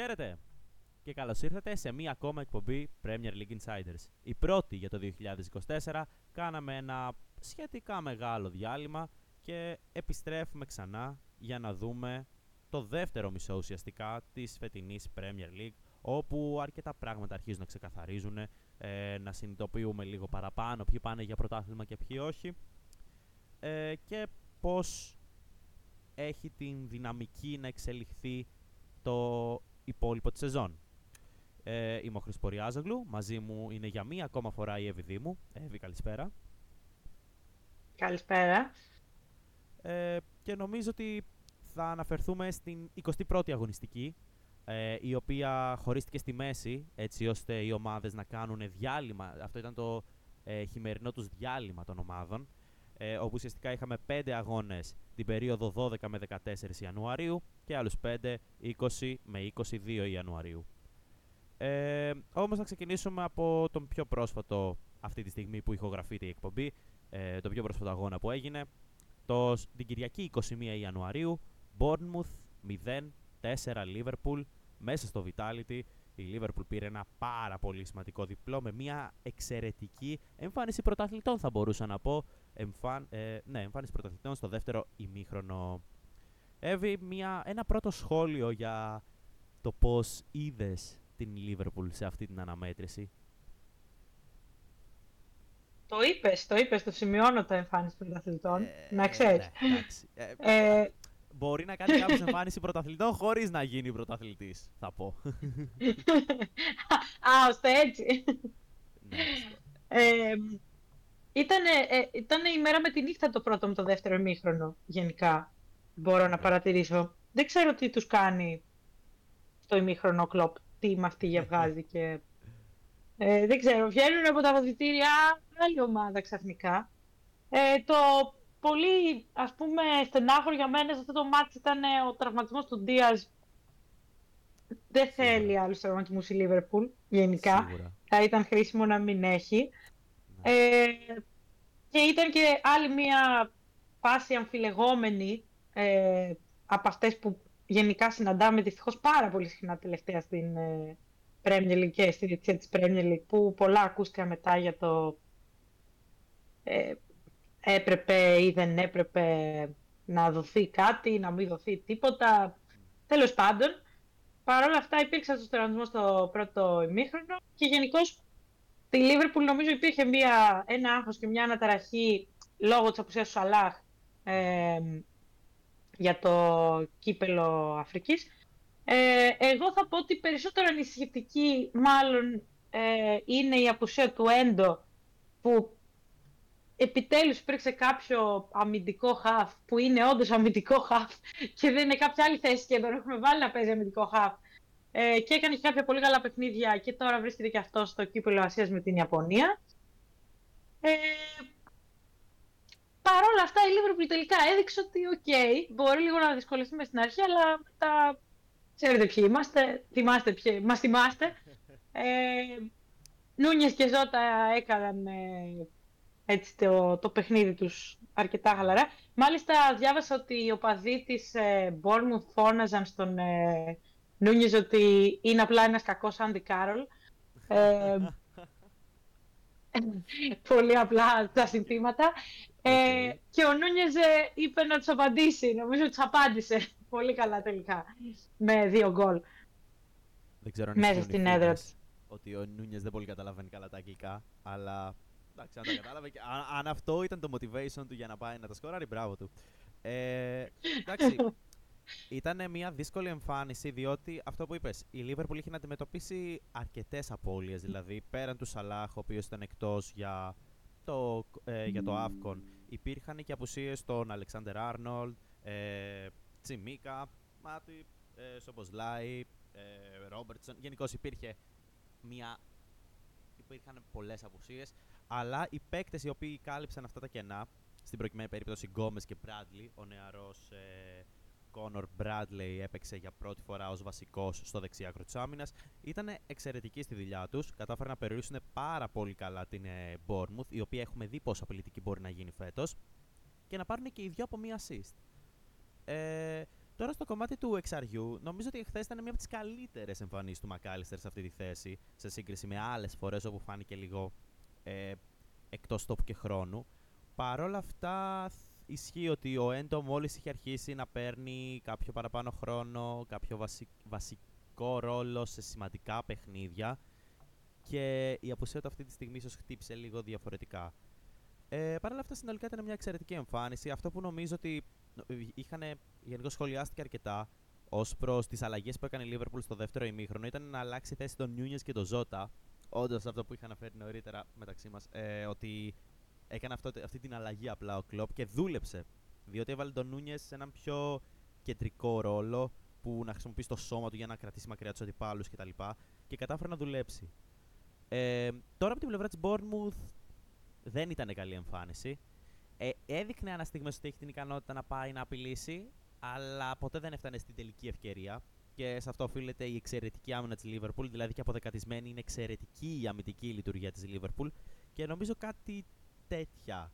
Χαίρετε και καλώς ήρθατε σε μία ακόμα εκπομπή Premier League Insiders. Η πρώτη για το 2024 κάναμε ένα σχετικά μεγάλο διάλειμμα και επιστρέφουμε ξανά για να δούμε το δεύτερο μισό ουσιαστικά της φετινής Premier League όπου αρκετά πράγματα αρχίζουν να ξεκαθαρίζουν, ε, να συνειδητοποιούμε λίγο παραπάνω ποιοι πάνε για πρωτάθλημα και ποιοι όχι ε, και πώς έχει την δυναμική να εξελιχθεί το υπόλοιπο της σεζόν. Ε, είμαι ο Χρυσποριάζογλου, μαζί μου είναι για μία ακόμα φορά η Εύη Δήμου. Εύη, καλησπέρα. Καλησπέρα. Ε, και νομίζω ότι θα αναφερθούμε στην 21η αγωνιστική, ε, η οποία χωρίστηκε στη μέση, έτσι ώστε οι ομάδες να κάνουν διάλειμμα. Αυτό ήταν το ε, χειμερινό τους διάλειμμα των ομάδων, ε, όπου ουσιαστικά είχαμε 5 αγώνες την περίοδο 12 με 14 Ιανουαρίου και άλλους 5, 20 με 22 Ιανουαρίου. Ε, όμως θα ξεκινήσουμε από τον πιο πρόσφατο αυτή τη στιγμή που ηχογραφείται η εκπομπή, ε, τον πιο πρόσφατο αγώνα που έγινε, το, την Κυριακή 21 Ιανουαρίου, Bournemouth 0-4 Liverpool, μέσα στο Vitality. Η Liverpool πήρε ένα πάρα πολύ σημαντικό διπλό με μια εξαιρετική εμφάνιση πρωταθλητών θα μπορούσα να πω. Εμφάν, ε, ναι, εμφάνιση πρωταθλητών στο δεύτερο ημίχρονο. Εύη, μια, ένα πρώτο σχόλιο για το πώς είδες την Liverpool σε αυτή την αναμέτρηση. Το είπες, το είπες, το σημειώνω το εμφάνιση πρωταθλητών. Ε, να ξέρεις. Ναι, ε, ε, μπορεί να κάνει κάποιο εμφάνιση πρωταθλητών χωρίς να γίνει πρωταθλητής, θα πω. Α, ώστε έτσι. ναι, ε, ήταν, ε, ήταν η μέρα με τη νύχτα το πρώτο με το δεύτερο ημίχρονο, γενικά. Μπορώ να παρατηρήσω. Δεν ξέρω τι τους κάνει στο ημίχρονο κλοπ, τι μαστίγια βγάζει και... Ε, δεν ξέρω, βγαίνουν από τα αποδητήρια άλλη ομάδα ξαφνικά. Ε, το πολύ, ας πούμε, στενάχωρο για μένα σε αυτό το μάτι ήταν ο τραυματισμός του Ντίας. Δεν θέλει άλλους τραυματισμούς η Λίβερπουλ, γενικά. Σίγουρα. Θα ήταν χρήσιμο να μην έχει. Ε, και ήταν και άλλη μια φάση αμφιλεγόμενη ε, από αυτές που γενικά συναντάμε δυστυχώς πάρα πολύ συχνά τελευταία στην ε, Premier League και στη διετησία της Premier League που πολλά ακούστηκαν μετά για το ε, έπρεπε ή δεν έπρεπε να δοθεί κάτι, να μην δοθεί τίποτα. Τέλος πάντων, παρόλα αυτά υπήρξε στο τερανισμό στο πρώτο ημίχρονο και γενικώς Στη Λίβερπουλ νομίζω υπήρχε μια, ένα άγχος και μια αναταραχή λόγω της απουσίας του Σαλάχ ε, για το κύπελο Αφρικής. Ε, εγώ θα πω ότι περισσότερο ανησυχητική μάλλον ε, είναι η απουσία του Έντο που επιτέλους υπήρξε κάποιο αμυντικό χαφ που είναι όντως αμυντικό χαφ και δεν είναι κάποια άλλη θέση και τον έχουμε βάλει να παίζει αμυντικό χαφ ε, και έκανε και κάποια πολύ καλά παιχνίδια και τώρα βρίσκεται και αυτός στο κύπελο Ασίας με την Ιαπωνία. Ε, Παρ' όλα αυτά η Liverpool τελικά έδειξε ότι okay, μπορεί λίγο να δυσκολευτούμε στην αρχή, αλλά μετά ξέρετε ποιοι είμαστε, θυμάστε ποιοι, μας θυμάστε. Ε, Νούνιες και Ζώτα έκαναν ε, έτσι το, το παιχνίδι τους αρκετά χαλαρά. Μάλιστα διάβασα ότι οι οπαδοί της ε, Bournemouth φώναζαν στον ε, Νούνιες ότι είναι απλά ένας κακός Άντι Κάρολ. Ε, πολύ απλά τα συνθήματα. Ε, και ο Νούνιες ε, είπε να τους απαντήσει. Νομίζω ότι τους απάντησε πολύ καλά τελικά. Με δύο γκολ. Δεν ξέρω αν Μέσα ισχύουν οι στην έδρα φήμες Ότι ο Νούνιες δεν πολύ καταλαβαίνει καλά τα αγγλικά, αλλά εντάξει, αν τα κατάλαβε. και αν, αν αυτό ήταν το motivation του για να πάει να τα σκοράρει, μπράβο του. Ε, εντάξει, ήταν μια δύσκολη εμφάνιση διότι αυτό που είπες, η Liverpool είχε να αντιμετωπίσει αρκετές απώλειες. Δηλαδή πέραν του Σαλάχ, ο οποίος ήταν εκτός για το, ε, για το AFCON, υπήρχαν και απουσίες στον Αλεξάνδερ Άρνολντ, ε, Τσιμίκα, Μάτι, ε, Σομποσλάι, ε, Ρόμπερτσον. Γενικώς υπήρχε μια. Υπήρχαν πολλές απουσίες, αλλά οι παίκτες οι οποίοι κάλυψαν αυτά τα κενά, στην προκειμένη περίπτωση Γκόμες και Μπράντλι, ο νεαρός ε, Κόνορ Μπράντλεϊ έπαιξε για πρώτη φορά ως βασικός στο δεξί άκρο της άμυνας. Ήταν εξαιρετικοί στη δουλειά τους. Κατάφεραν να περιορίσουν πάρα πολύ καλά την ε, Bournemouth, η οποία έχουμε δει πόσο απειλητική μπορεί να γίνει φέτος. Και να πάρουν και οι δυο από μία assist. Ε, Τώρα στο κομμάτι του εξαριού, νομίζω ότι χθες ήταν μια από τις καλύτερες εμφανίσεις του Μακάλιστερ σε αυτή τη θέση, σε σύγκριση με άλλες φορές όπου φάνηκε λίγο ε, εκτός τόπου και χρόνου. Παρ' όλα αυτά, ισχύει ότι ο Έντο μόλις είχε αρχίσει να παίρνει κάποιο παραπάνω χρόνο, κάποιο βασικό ρόλο σε σημαντικά παιχνίδια και η απουσία του αυτή τη στιγμή ίσως χτύπησε λίγο διαφορετικά. Ε, Παρ' όλα αυτά, συνολικά ήταν μια εξαιρετική εμφάνιση. Αυτό που νομίζω ότι ε, είχαν γενικώς σχολιάστηκε αρκετά ως προς τις αλλαγές που έκανε η Liverpool στο δεύτερο ημίχρονο ήταν να αλλάξει θέση των Νιούνιες και τον Ζώτα. Όντως αυτό που είχα αναφέρει νωρίτερα μεταξύ μας, ε, ότι έκανε αυτό, αυτή την αλλαγή απλά ο Κλοπ και δούλεψε. Διότι έβαλε τον Νούνιες σε έναν πιο κεντρικό ρόλο που να χρησιμοποιήσει το σώμα του για να κρατήσει μακριά τους αντιπάλους κτλ. Και, και κατάφερε να δουλέψει. Ε, τώρα από την πλευρά της Bournemouth δεν ήταν καλή εμφάνιση. Ε, έδειχνε ένα στιγμή ότι έχει την ικανότητα να πάει να απειλήσει, αλλά ποτέ δεν έφτανε στην τελική ευκαιρία. Και σε αυτό οφείλεται η εξαιρετική άμυνα της Liverpool, δηλαδή και αποδεκατισμένη είναι εξαιρετική η αμυντική λειτουργία της Liverpool. Και νομίζω κάτι τέτοια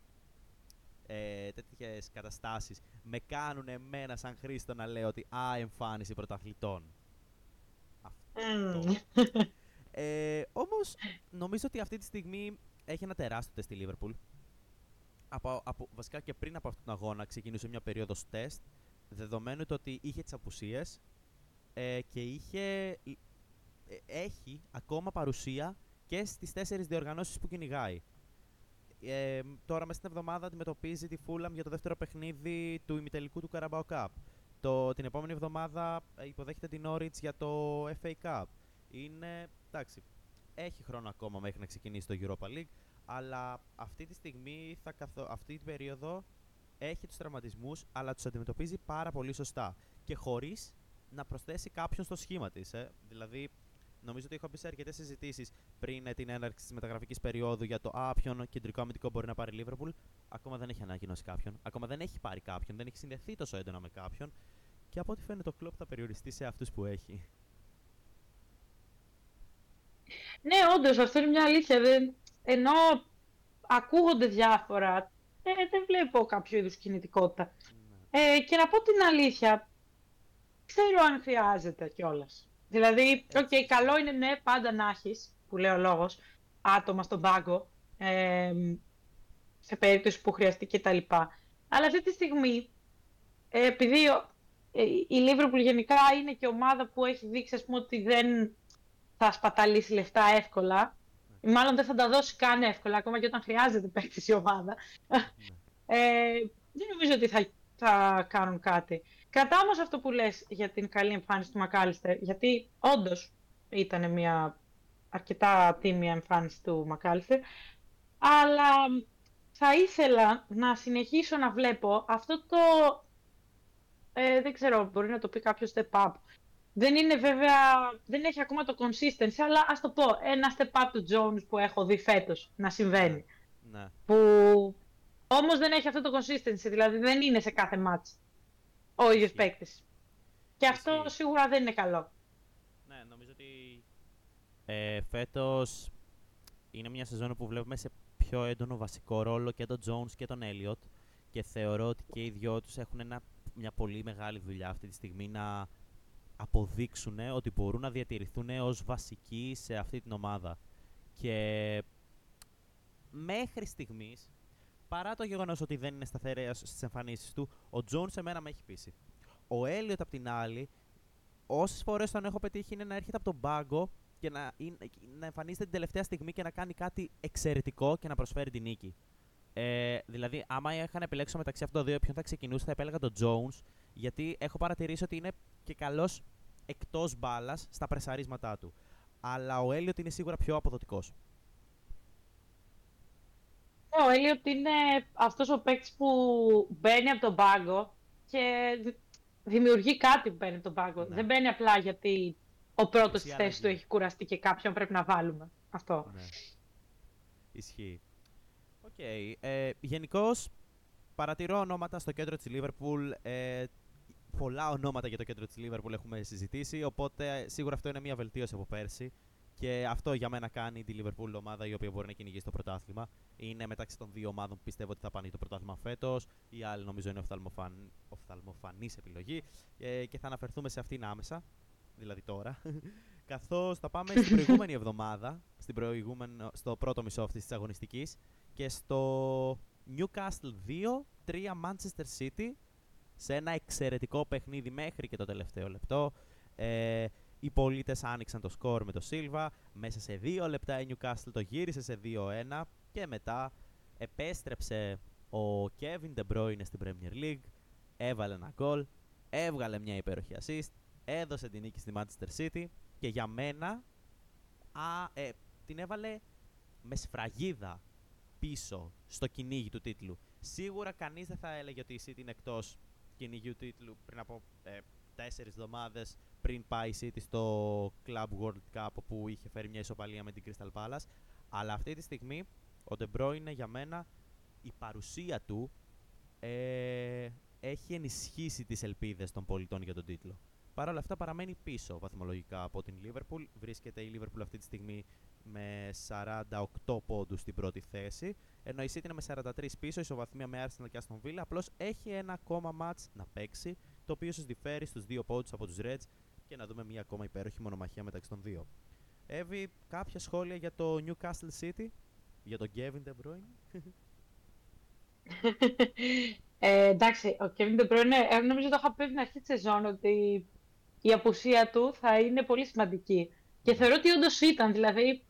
ε, τέτοιες καταστάσεις με κάνουν εμένα σαν Χρήστο να λέω ότι α, εμφάνιση πρωταθλητών. Αυτό. ε, όμως, νομίζω ότι αυτή τη στιγμή έχει ένα τεράστιο τεστ στη Liverpool. Από, από, βασικά και πριν από αυτόν τον αγώνα ξεκινούσε μια περίοδος τεστ, δεδομένου το ότι είχε τις απουσίες ε, και είχε, ε, έχει ακόμα παρουσία και στις τέσσερις διοργανώσεις που κυνηγάει. Ε, τώρα μέσα στην εβδομάδα αντιμετωπίζει τη Φούλαμ για το δεύτερο παιχνίδι του ημιτελικού του Carabao Cup. Το, την επόμενη εβδομάδα ε, υποδέχεται την Norwich για το FA Cup. Είναι, εντάξει, έχει χρόνο ακόμα μέχρι να ξεκινήσει το Europa League, αλλά αυτή τη στιγμή, θα καθο... αυτή την περίοδο, έχει τους τραυματισμούς, αλλά τους αντιμετωπίζει πάρα πολύ σωστά και χωρίς να προσθέσει κάποιον στο σχήμα της. Ε. Δηλαδή, Νομίζω ότι έχω πει σε αρκετές συζητήσεις πριν την έναρξη της μεταγραφικής περίοδου για το Α, ποιον κεντρικό αμυντικό μπορεί να πάρει η Liverpool. Ακόμα δεν έχει ανακοινώσει κάποιον. Ακόμα δεν έχει πάρει κάποιον. Δεν έχει συνδεθεί τόσο έντονα με κάποιον. Και από ό,τι φαίνεται, ο Κλοπ θα περιοριστεί σε αυτούς που έχει. Ναι, όντως, αυτό είναι μια αλήθεια. Δεν... Ενώ ακούγονται διάφορα, ε, δεν βλέπω κάποιο είδους κινητικότητα. Ναι. Ε, και να πω την αλήθεια, ξέρω αν χρειάζεται κιόλας. Δηλαδή, okay, καλό είναι ναι, πάντα να έχεις, που λέει ο λόγος, άτομα στον πάγκο, ε, σε περίπτωση που χρειαστεί κτλ. Αλλά αυτή τη στιγμή, ε, επειδή ε, η Liverpool γενικά είναι και ομάδα που έχει δείξει ας πούμε, ότι δεν θα σπαταλήσει λεφτά εύκολα, ή μάλλον δεν θα τα δώσει καν εύκολα, ακόμα και όταν χρειάζεται παίκτης η ομάδα, ναι. ε, δεν νομίζω ότι θα, θα κάνουν κάτι. Κατά όμως αυτό που λες για την καλή εμφάνιση του Μακάλιστερ, γιατί όντως ήταν μια αρκετά τίμια εμφάνιση του Μακάλιστερ, αλλά θα ήθελα να συνεχίσω να βλέπω αυτό το... Ε, δεν ξέρω, μπορεί να το πει κάποιος step up. Δεν είναι βέβαια, δεν έχει ακόμα το consistency, αλλά ας το πω, ένα step up του Jones που έχω δει φέτος να συμβαίνει. Ναι. Που όμως δεν έχει αυτό το consistency, δηλαδή δεν είναι σε κάθε match ο ίδιος παίκτης. Και αυτό σίγουρα δεν είναι καλό. Ναι, νομίζω ότι ε, φέτος είναι μια σεζόν που βλέπουμε σε πιο έντονο βασικό ρόλο και τον Jones και τον Elliot και θεωρώ ότι και οι δυο τους έχουν ένα, μια πολύ μεγάλη δουλειά αυτή τη στιγμή να αποδείξουν ότι μπορούν να διατηρηθούν ως βασικοί σε αυτή την ομάδα. Και μέχρι στιγμής παρά το γεγονός ότι δεν είναι σταθερέ στις εμφανίσεις του, ο Τζόν σε μένα με έχει πείσει. Ο Έλιοτ απ' την άλλη, όσες φορές τον έχω πετύχει είναι να έρχεται από τον πάγκο και να, να εμφανίζεται την τελευταία στιγμή και να κάνει κάτι εξαιρετικό και να προσφέρει την νίκη. Ε, δηλαδή, άμα είχαν επιλέξει μεταξύ αυτών των δύο ποιον θα ξεκινούσε, θα επέλεγα τον Jones, γιατί έχω παρατηρήσει ότι είναι και καλός εκτός μπάλας στα πρεσαρίσματά του. Αλλά ο Έλιοτ είναι σίγουρα πιο αποδοτικός. Ο Έλιοτ είναι αυτός ο παίκτης που μπαίνει από τον πάγκο και δημιουργεί κάτι που μπαίνει από τον πάγκο. Ναι. Δεν μπαίνει απλά γιατί ο πρώτος τη θέση του έχει κουραστεί και κάποιον πρέπει να βάλουμε. Αυτό. Ναι. Ισχύει. Okay. Ε, Γενικώς παρατηρώ ονόματα στο κέντρο της Λίβερπουλ. Ε, πολλά ονόματα για το κέντρο της Λίβερπουλ έχουμε συζητήσει, οπότε σίγουρα αυτό είναι μια βελτίωση από πέρσι Και αυτό για μένα κάνει τη Liverpool ομάδα η οποία μπορεί να κυνηγήσει το πρωτάθλημα. Είναι μεταξύ των δύο ομάδων που πιστεύω ότι θα πάνε το πρωτάθλημα φέτος. Η άλλη νομίζω είναι οφθαλμοφαν... οφθαλμοφανής επιλογή. Ε, και θα αναφερθούμε σε αυτήν άμεσα, δηλαδή τώρα. Καθώς θα πάμε στην προηγούμενη εβδομάδα, στην προηγούμενη, στο πρώτο μισό αυτής της αγωνιστικής και στο Newcastle 2, 3 Manchester City σε ένα εξαιρετικό παιχνίδι μέχρι και το τελευταίο λεπτό. Ε, οι πολίτες άνοιξαν το σκορ με το Σίλβα. Μέσα σε δύο λεπτά η Newcastle το γύρισε σε 2-1 και μετά επέστρεψε ο Kevin De Bruyne στην Premier League. Έβαλε ένα γκολ, έβγαλε μια υπέροχη assist, έδωσε την νίκη στη Manchester City και για μένα α, ε, την έβαλε με σφραγίδα πίσω στο κυνήγι του τίτλου. Σίγουρα κανείς δεν θα έλεγε ότι η City είναι εκτός κυνηγιού τίτλου πριν από ε, τέσσερις εβδομάδες πριν πάει η City στο Club World Cup όπου είχε φέρει μια ισοπαλία με την Crystal Palace. Αλλά αυτή τη στιγμή ο De Bruyne για μένα η παρουσία του ε, έχει ενισχύσει τις ελπίδες των πολιτών για τον τίτλο. Παρ' όλα αυτά παραμένει πίσω βαθμολογικά από την Liverpool. Βρίσκεται η Liverpool αυτή τη στιγμή με 48 πόντους στην πρώτη θέση, ενώ η City είναι με 43 πίσω, ισοβαθμία με Arsenal και Aston Villa, απλώς έχει ένα ακόμα match να παίξει, το οποίο ίσως διφέρει στους δύο πόντους από τους Reds και να δούμε μια ακόμα υπέροχη μονομαχία μεταξύ των δύο. Εύη, κάποια σχόλια για το Newcastle City, για τον Kevin De Bruyne; ε, εντάξει, ο Kevin De Bruyne, ε, νομίζω το είχα πει στην αρχή της σεζόν ότι η απουσία του θα είναι πολύ σημαντική. Και ναι. θεωρώ ότι όντως ήταν, δηλαδή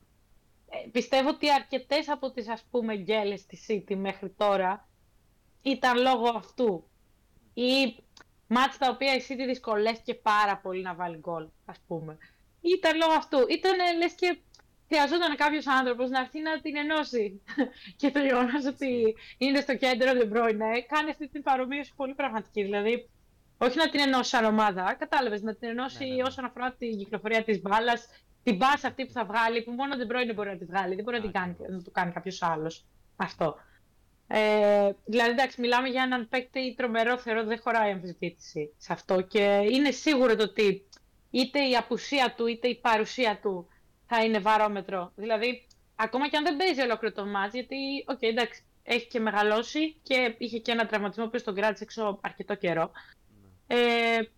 ε, πιστεύω ότι αρκετές από τις ας πούμε γκέλες της City μέχρι τώρα ήταν λόγω αυτού. Ή μάτς τα οποία η City δυσκολεύτηκε πάρα πολύ να βάλει γκολ, ας πούμε. Ήταν λόγω αυτού. Ήταν λες και χρειαζόταν κάποιος άνθρωπος να έρθει να την ενώσει. και το γεγονός ότι είναι στο κέντρο De Bruyne κάνει αυτή την παρομοίωση πολύ πραγματική. Δηλαδή, όχι να την ενώσει σαν ομάδα, κατάλαβες, να την ενώσει ναι, ναι, ναι. όσον αφορά την κυκλοφορία της μπάλας, την πάσα αυτή που θα βγάλει, που μόνο δεν μπορεί, μπορεί να τη βγάλει, δεν μπορεί να, την κάνει, να το κάνει κάποιος άλλος. Αυτό. Ε, δηλαδή, εντάξει, μιλάμε για έναν παίκτη τρομερό, θεωρώ ότι δεν χωράει αμφισβήτηση σε αυτό και είναι σίγουρο το ότι είτε η απουσία του είτε η παρουσία του θα είναι βαρόμετρο. Δηλαδή, ακόμα και αν δεν παίζει ολόκληρο το ματς, γιατί, okay, εντάξει, έχει και μεγαλώσει και είχε και ένα τραυματισμό που τον κράτησε έξω αρκετό καιρό. Ναι. Ε,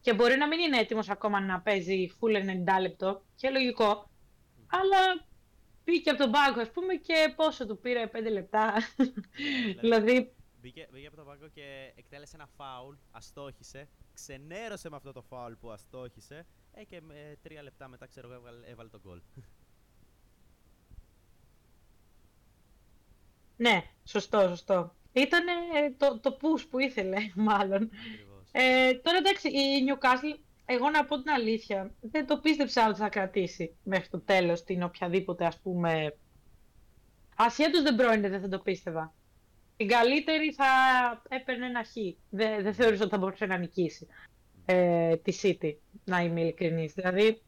και μπορεί να μην είναι έτοιμος ακόμα να παίζει full 90 λεπτό και λογικό. Αλλά Μπήκε από τον πάγκο, ας πούμε, και πόσο του πήρε, 5 λεπτά. δηλαδή. Μπήκε, μπήκε από τον πάγκο και εκτέλεσε ένα φάουλ, αστόχησε. Ξενέρωσε με αυτό το φάουλ που αστόχησε. Ε, και με τρία λεπτά μετά, ξέρω εγώ, έβαλε, έβαλε τον γκολ. ναι, σωστό, σωστό. Ήταν το, το push που ήθελε, μάλλον. Ε, τώρα εντάξει, η Newcastle εγώ να πω την αλήθεια, δεν το πίστεψα ότι θα κρατήσει μέχρι το τέλος την οποιαδήποτε ας πούμε... Ασχέτως δεν πρώην δεν θα το πίστευα. Την καλύτερη θα έπαιρνε ένα χ. Δεν, δεν θεωρούσα ότι θα μπορούσε να νικήσει ε, τη City, να είμαι ειλικρινής. Δηλαδή,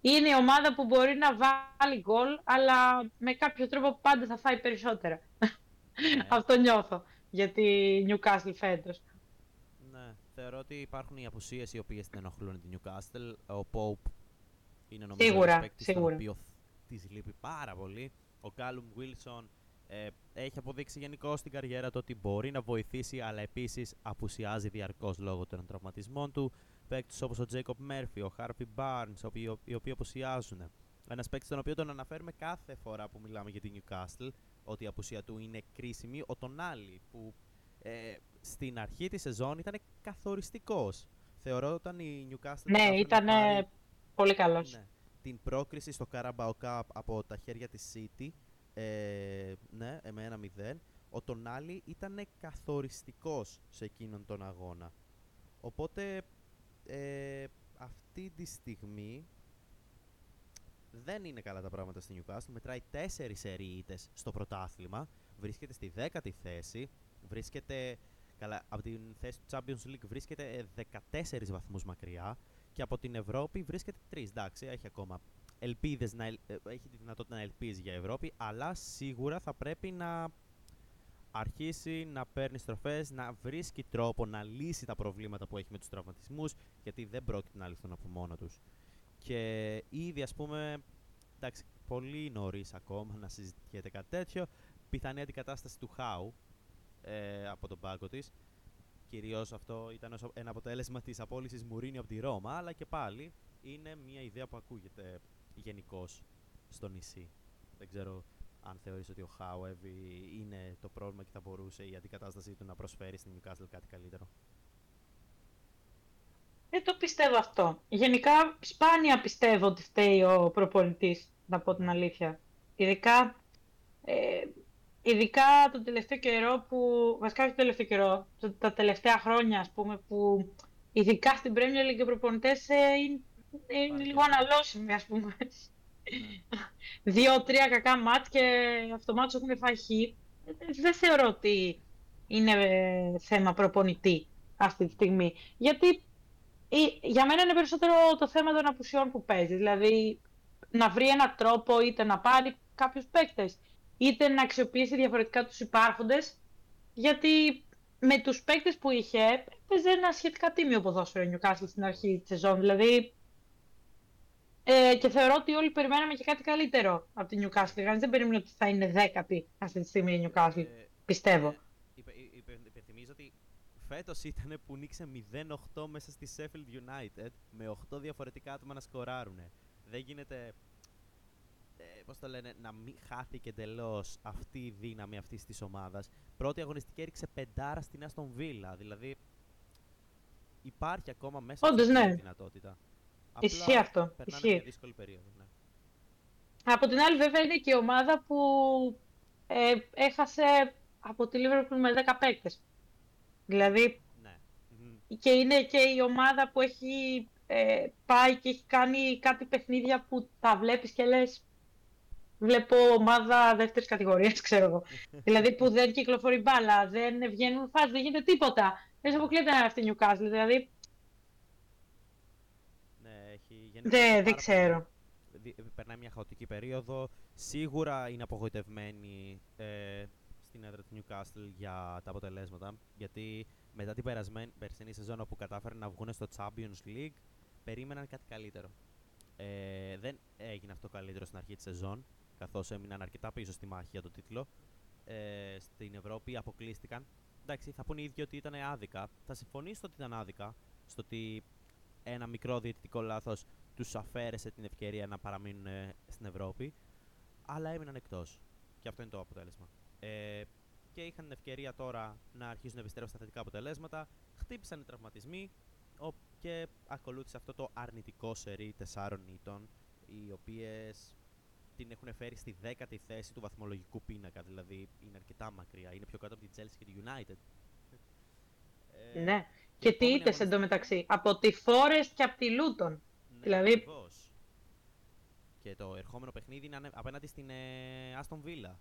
είναι η ομάδα που μπορεί να βάλει γκολ, αλλά με κάποιο τρόπο πάντα θα φάει περισσότερα. Ναι. Αυτό νιώθω για τη Newcastle φέτος θεωρώ ότι υπάρχουν οι απουσίες οι οποίες την ενοχλούν την Newcastle. Ο Pope είναι νομίζω σίγουρα, ο σίγουρα. τον οποίο της λείπει πάρα πολύ. Ο Callum Wilson ε, έχει αποδείξει γενικώ στην καριέρα του ότι μπορεί να βοηθήσει, αλλά επίσης απουσιάζει διαρκώς λόγω των τραυματισμών του. Παίκτες όπως ο Jacob Murphy, ο Harvey Barnes, οι οποίοι, οι οποίοι απουσιάζουν. Ένας παίκτης τον οποίο τον αναφέρουμε κάθε φορά που μιλάμε για την Newcastle, ότι η απουσία του είναι κρίσιμη. Ο Τονάλι, που ε, στην αρχή της σεζόν ήταν καθοριστικός. Θεωρώ όταν η Newcastle. Ναι, ήταν πολύ καλός. Ναι, την πρόκριση στο Carabao Cup από τα χέρια της City. Ε, ναι, με ένα 0. Ο Τονάλι ήταν καθοριστικός σε εκείνον τον αγώνα. Οπότε ε, αυτή τη στιγμή δεν είναι καλά τα πράγματα στη Newcastle. Μετράει τέσσερις ερείτες στο πρωτάθλημα. Βρίσκεται στη δέκατη θέση. Βρίσκεται Καλά, από την θέση του Champions League βρίσκεται 14 ε, βαθμούς μακριά και από την Ευρώπη βρίσκεται 3. Εντάξει, έχει ακόμα ελπίδες να, ε, έχει τη δυνατότητα να ελπίζει για Ευρώπη, αλλά σίγουρα θα πρέπει να αρχίσει να παίρνει στροφές, να βρίσκει τρόπο να λύσει τα προβλήματα που έχει με τους τραυματισμούς, γιατί δεν πρόκειται να λυθούν από μόνο τους. Και ήδη, ας πούμε, εντάξει, πολύ νωρίς ακόμα να συζητιέται κάτι τέτοιο. Πιθανή αντικατάσταση του Χάου ε, από τον πάγκο της. Κυρίως αυτό ήταν ένα αποτέλεσμα της απόλυσης Μουρίνιο από τη Ρώμα, αλλά και πάλι είναι μια ιδέα που ακούγεται γενικώς στο νησί. Δεν ξέρω αν θεωρείς ότι ο Χάουεβι είναι το πρόβλημα και θα μπορούσε η αντικατάστασή του να προσφέρει στην Newcastle κάτι καλύτερο. Δεν το πιστεύω αυτό. Γενικά, σπάνια πιστεύω ότι φταίει ο προπονητής, να πω την αλήθεια. Ειδικά, ε, ειδικά τον τελευταίο καιρό που, βασικά όχι τον τελευταίο καιρό, τα τελευταία χρόνια, ας πούμε, που ειδικά στην Premier League οι προπονητές ε, είναι, είναι λίγο αναλώσιμοι, ας πούμε. Ναι. Δύο-τρία κακά μάτς και αυτομάτως έχουν φάει Δεν θεωρώ ότι είναι ε, θέμα προπονητή αυτή τη στιγμή. Γιατί για μένα είναι περισσότερο το θέμα των απουσιών που παίζει. Δηλαδή, να βρει έναν τρόπο είτε να πάρει κάποιους παίκτες, είτε να αξιοποιήσει διαφορετικά τους υπάρχοντες. Γιατί με τους παίκτες που είχε, έπαιζε ένα σχετικά τίμιο ποδόσφαιρο Newcastle στην αρχή της σεζόν. Δηλαδή, ε, και θεωρώ ότι όλοι περιμέναμε και κάτι καλύτερο από την Newcastle. Κανείς δεν περίμενε ότι θα είναι δέκατη αυτή τη στιγμή η Newcastle. Ε, πιστεύω. Ε, υπενθυμίζω ότι φέτος ήταν που νίξε 0-8 μέσα στη Sheffield United με 8 διαφορετικά άτομα να σκοράρουν. Δεν γίνεται. Ε, Πώς το λένε, να μην χάθηκε εντελώς αυτή η δύναμη αυτής της ομάδας. Πρώτη αγωνιστική έριξε πεντάρα στην Aston Villa. Δηλαδή υπάρχει ακόμα μέσα Όντως, αυτή ναι. δυνατότητα. Ισχύει αυτό. Περνάμε μια δύσκολη περίοδο. Ναι. Από την άλλη, βέβαια, είναι και η ομάδα που ε, έχασε από τη Liverpool με 10 παίκτες. Δηλαδή, ναι. και είναι και η ομάδα που έχει ε, πάει και έχει κάνει κάτι παιχνίδια που τα βλέπεις και λες βλέπω ομάδα δεύτερης κατηγορίας, ξέρω εγώ. δηλαδή που δεν κυκλοφορεί μπάλα, δεν βγαίνουν φάσεις, δεν γίνεται τίποτα. Δεν αποκλείεται να αυτή η Newcastle, δηλαδή Δεν, δεν ξέρω. Περνάει μια χαοτική περίοδο. Σίγουρα είναι απογοητευμένοι ε, στην έδρα του Newcastle για τα αποτελέσματα. Γιατί μετά την περασμένη, περσινή σεζόν όπου κατάφεραν να βγουν στο Champions League, περίμεναν κάτι καλύτερο. Ε, δεν έγινε αυτό καλύτερο στην αρχή της σεζόν, καθώς έμειναν αρκετά πίσω στη μάχη για τον τίτλο. Ε, στην Ευρώπη αποκλείστηκαν. Εντάξει, θα πούνε οι ίδιοι ότι ήταν άδικα. Θα συμφωνήσω ότι ήταν άδικα, στο ότι ένα μικρό διαιτητικό λάθος τους αφαίρεσε την ευκαιρία να παραμείνουν ε, στην Ευρώπη, αλλά έμειναν εκτός. Και αυτό είναι το αποτέλεσμα. Ε, και είχαν την ευκαιρία τώρα να αρχίσουν να επιστρέψουν στα θετικά αποτελέσματα. Χτύπησαν οι τραυματισμοί και ακολούθησε αυτό το αρνητικό σερί τεσσάρων ήτων, οι οποίες την έχουν φέρει στη δέκατη θέση του βαθμολογικού πίνακα. Δηλαδή είναι αρκετά μακριά. Είναι πιο κάτω από τη Chelsea και τη United. Ε, ναι. Και, τι είτε εντωμεταξύ; Από τη Forest και από τη Luton. Δηλαδή... Ακριβώς. Και το ερχόμενο παιχνίδι είναι απέναντι στην ε, Aston Villa.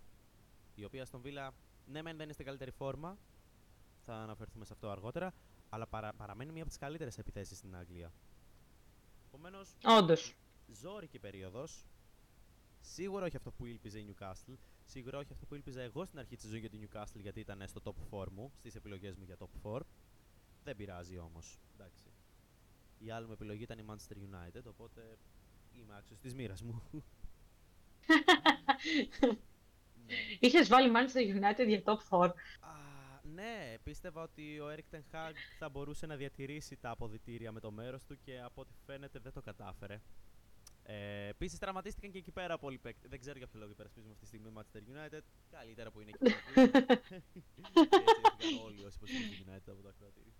Η οποία Aston Villa, ναι, μεν δεν είναι στην καλύτερη φόρμα. Θα αναφερθούμε σε αυτό αργότερα. Αλλά παρα, παραμένει μία από τις καλύτερες επιθέσεις στην Αγγλία. Επομένως. Όντως. Ζώρικη περίοδος. Σίγουρα όχι αυτό που ήλπιζε η Newcastle. Σίγουρα όχι αυτό που ήλπιζα εγώ στην αρχή της ζωή για την Newcastle γιατί ήταν στο top 4 μου, στις επιλογές μου για top 4. Δεν πειράζει όμως. Εντάξει. Η άλλη μου επιλογή ήταν η Manchester United, οπότε είμαι άξιος της μοίρας μου. Είχες βάλει Manchester United για top 4. ναι, πίστευα ότι ο Eric Ten Hag θα μπορούσε να διατηρήσει τα αποδητήρια με το μέρος του και από ό,τι φαίνεται δεν το κατάφερε. Ε, Επίσης, τραυματίστηκαν και εκεί πέρα πολλοί παίκτες. Δεν ξέρω για ποιο λόγο υπερασπίζουμε αυτή τη στιγμή Manchester United. Καλύτερα που είναι εκεί πέρα. έτσι όλοι όσοι υποστηρίζουν United από το ακροατήριο.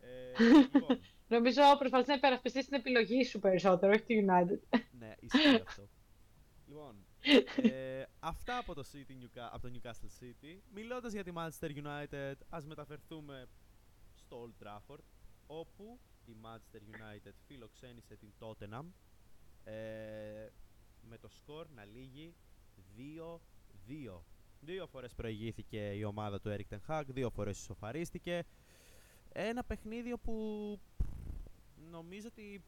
Ε, λοιπόν, Νομίζω προσπαθείς να υπερασπιστείς την επιλογή σου περισσότερο, όχι τη United. ναι, ισχύει αυτό. Λοιπόν, ε, αυτά από το, City, από το Newcastle City. Μιλώντας για τη Manchester United, ας μεταφερθούμε στο Old Trafford, όπου η Manchester United φιλοξένησε την Tottenham ε, με το σκορ να λύγει 2-2. Δύο φορές προηγήθηκε η ομάδα του Eric Ten Hag, δύο φορές ισοφαρίστηκε. Ένα παιχνίδι που νομίζω ότι.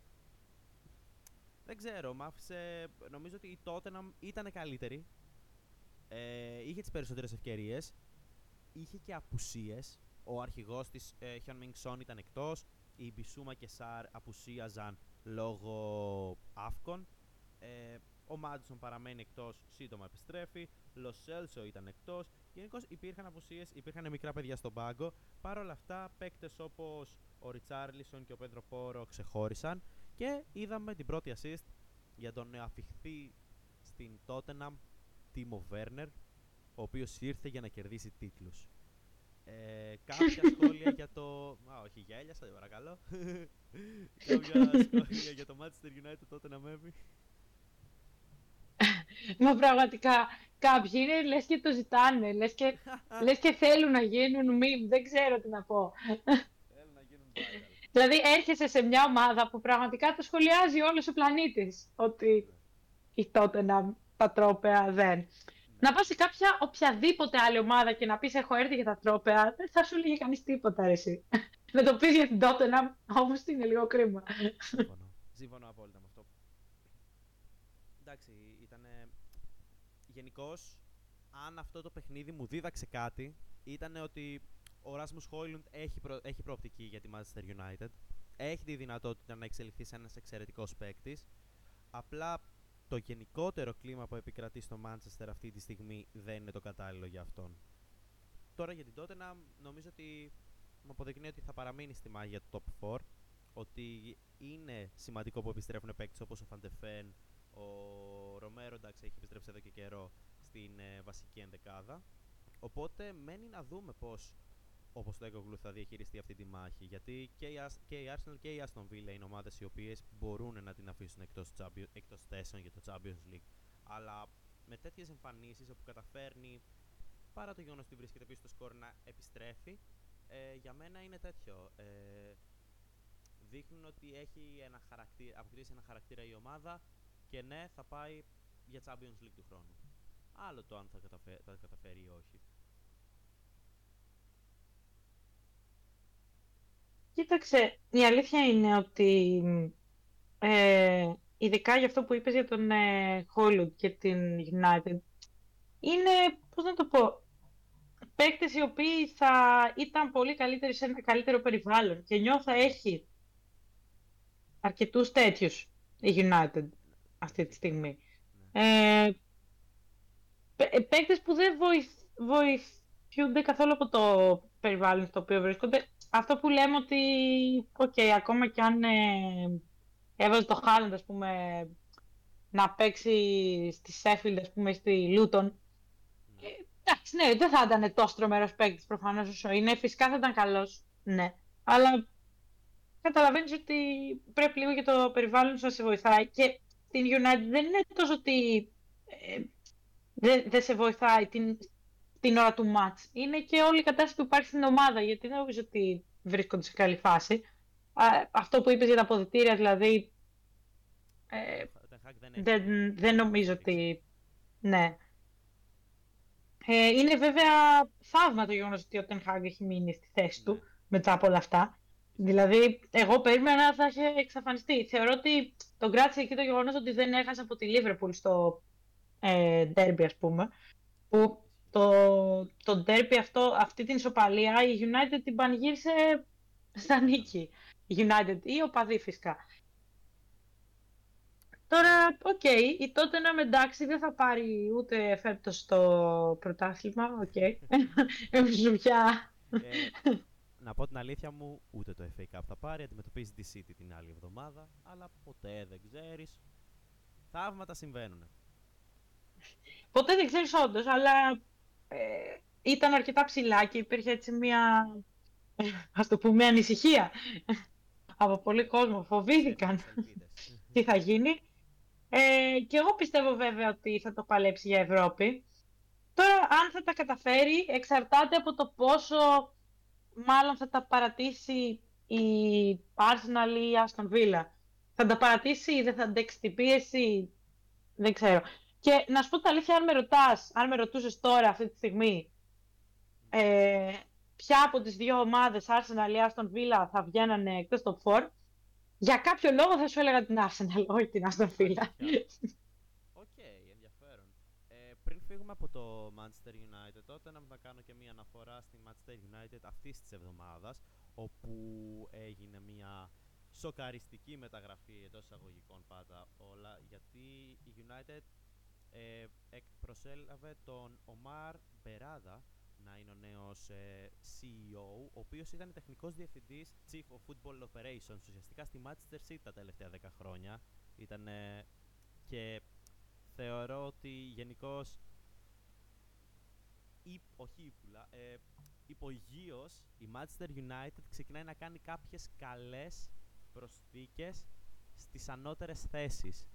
Δεν ξέρω, μ' άφησε. Νομίζω ότι η Tottenham ήταν καλύτερη. Ε, είχε τις περισσότερες ευκαιρίες. Είχε και απουσίες. Ο αρχηγός της ε, Χιον Μινγκ ήταν εκτός. Οι Μπισούμα και Σαρ απουσίαζαν λόγω αύκων. Ε, ο Μάντισον παραμένει εκτός, σύντομα επιστρέφει. Λος Σέλσο ήταν εκτός. Γενικώς υπήρχαν απουσίες, υπήρχαν μικρά παιδιά στον πάγκο. Παρ' όλα αυτά, παίκτες όπως ο Ριτσάρλισον και ο Πέντρο Πόρο ξεχώρισαν. Και είδαμε την πρώτη assist για τον νεοαφιχθή στην Tottenham, Τίμο Βέρνερ, ο οποίος ήρθε για να κερδίσει τίτλους. Ε, κάποια σχόλια για το. Α, όχι, γέλιασα, δεν παρακαλώ. κάποια σχόλια για το Manchester United τότε να μέβει. Μα πραγματικά κάποιοι είναι λες και το ζητάνε, λες και, λες και θέλουν να γίνουν meme, δεν ξέρω τι να πω. Θέλουν να γίνουν viral. δηλαδή έρχεσαι σε μια ομάδα που πραγματικά το σχολιάζει όλος ο πλανήτης, ότι η τότε να τα τρόπαια δεν. Να πας σε κάποια οποιαδήποτε άλλη ομάδα και να πεις έχω έρθει για τα τρόπαια, δεν θα σου λέγει κανείς τίποτα ρε εσύ. να το πεις για την τότε να όμως είναι λίγο κρίμα. Σύμφωνο. Σύμφωνο απόλυτα με αυτό. Εντάξει, ήταν. Γενικώς, αν αυτό το παιχνίδι μου δίδαξε κάτι, ήταν ότι ο Rasmus Χόιλουντ έχει, προ... έχει προοπτική για τη Manchester United. Έχει τη δυνατότητα να εξελιχθεί σε ένας εξαιρετικός παίκτης. Απλά το γενικότερο κλίμα που επικρατεί στο Manchester αυτή τη στιγμή δεν είναι το κατάλληλο για αυτόν. Τώρα για την Tottenham νομίζω ότι μου αποδεικνύει ότι θα παραμείνει στη μάγια του top 4 ότι είναι σημαντικό που επιστρέφουν παίκτες όπως ο Φαντεφέν, ο Ρομέρο εντάξει έχει επιστρέψει εδώ και καιρό στην ε, βασική ενδεκάδα. Οπότε μένει να δούμε πώς όπως το Eggoglu θα διαχειριστεί αυτή τη μάχη. Γιατί και η, και η Arsenal και η Aston Villa είναι ομάδες οι οποίες μπορούν να την αφήσουν εκτός, εκτός θέσεων για το Champions League. Αλλά με τέτοιες εμφανίσεις όπου καταφέρνει παρά το γεγονός ότι βρίσκεται πίσω στο σκορ να επιστρέφει, ε, για μένα είναι τέτοιο. Ε, δείχνουν ότι έχει ένα χαρακτήρα, αποκτήσει ένα χαρακτήρα η ομάδα και ναι, θα πάει για Champions League του χρόνου. Άλλο το αν θα, καταφέρει, θα καταφέρει ή όχι. Κοίταξε, η αλήθεια είναι ότι ε, ειδικά για αυτό που είπες για τον ε, Hollywood και την United είναι, πώς να το πω, παίκτες οι οποίοι θα ήταν πολύ καλύτεροι σε ένα καλύτερο περιβάλλον και νιώθω έχει αρκετούς τέτοιους η United αυτή τη στιγμή. Ναι. Ε, παίκτες που δεν βοηθ, βοηθούνται καθόλου από το περιβάλλον στο οποίο βρίσκονται. Αυτό που λέμε ότι, okay, ακόμα κι αν ε, έβαζε το Χάλαντ, ας πούμε, να παίξει στη Σέφιλντ, ας πούμε, στη Λούτον, ναι. Ε, εντάξει, ναι, δεν θα ήταν τόσο τρομερός παίκτης προφανώς όσο είναι. Φυσικά θα ήταν καλός, ναι. Αλλά καταλαβαίνεις ότι πρέπει λίγο και το περιβάλλον σου να σε βοηθάει. Και την United δεν είναι τόσο ότι ε, δεν σε βοηθάει την, την ώρα του ματς. Είναι και όλη η κατάσταση που υπάρχει στην ομάδα, γιατί δεν νομίζω ότι βρίσκονται σε καλή φάση. αυτό που είπες για τα αποδητήρια, δηλαδή, ε, δεν, δεν νομίζω ότι... Ναι. Ε, είναι βέβαια θαύμα το γεγονός ότι ο Τενχάγκ έχει μείνει στη θέση του ναι. μετά από όλα αυτά. Δηλαδή, εγώ περίμενα να θα είχε εξαφανιστεί. Θεωρώ ότι τον κράτησε εκεί το γεγονός ότι δεν έχασε από τη Λίβερπουλ στο ε, derby, ας πούμε. Που το, το derby αυτό, αυτή την ισοπαλία, η United την πανηγύρισε στα νίκη. Η United ή ο Παδί φυσικά. Τώρα, οκ, okay, η τότε να εντάξει δεν θα πάρει ούτε φέτος το πρωτάθλημα, οκ. Okay. πια να πω την αλήθεια μου, ούτε το FA Cup θα πάρει. Αντιμετωπίζει τη City την άλλη εβδομάδα. Αλλά ποτέ δεν ξέρεις. Θαύματα συμβαίνουν. Ποτέ δεν ξέρεις όντως, αλλά ε, ήταν αρκετά ψηλά και υπήρχε έτσι μια. ας το πούμε, ανησυχία από πολύ κόσμο. Φοβήθηκαν τι θα γίνει. Ε, και εγώ πιστεύω βέβαια ότι θα το παλέψει για Ευρώπη. Τώρα, αν θα τα καταφέρει, εξαρτάται από το πόσο μάλλον θα τα παρατήσει η Arsenal ή η Aston Villa. Θα τα παρατήσει ή δεν θα αντέξει την πίεση, δεν ξέρω. Και να σου πω τα αλήθεια, αν με ρωτάς, αν με ρωτούσες τώρα αυτή τη στιγμή, ε, ποια από τις δύο ομάδες, Arsenal ή Aston Villa, θα βγαίνανε εκτός top 4, για κάποιο λόγο θα σου έλεγα την Arsenal, όχι την Aston Villa. Φύγουμε από το Manchester United, τότε να κάνω και μία αναφορά στη Manchester United αυτής της εβδομάδας, όπου έγινε μία σοκαριστική μεταγραφή εντός εισαγωγικών πάντα όλα, γιατί η United ε, προσέλαβε τον Ομάρ Μπεράδα να είναι ο νέος ε, CEO, ο οποίος ήταν τεχνικός διευθυντής Chief of Football Operations ουσιαστικά στη Manchester City τα τελευταία 10 χρόνια. Ήταν και θεωρώ ότι γενικώς όχι ύπουλα, ε, υπογείως η Manchester United ξεκινάει να κάνει κάποιες καλές προσθήκες στις ανώτερες θέσεις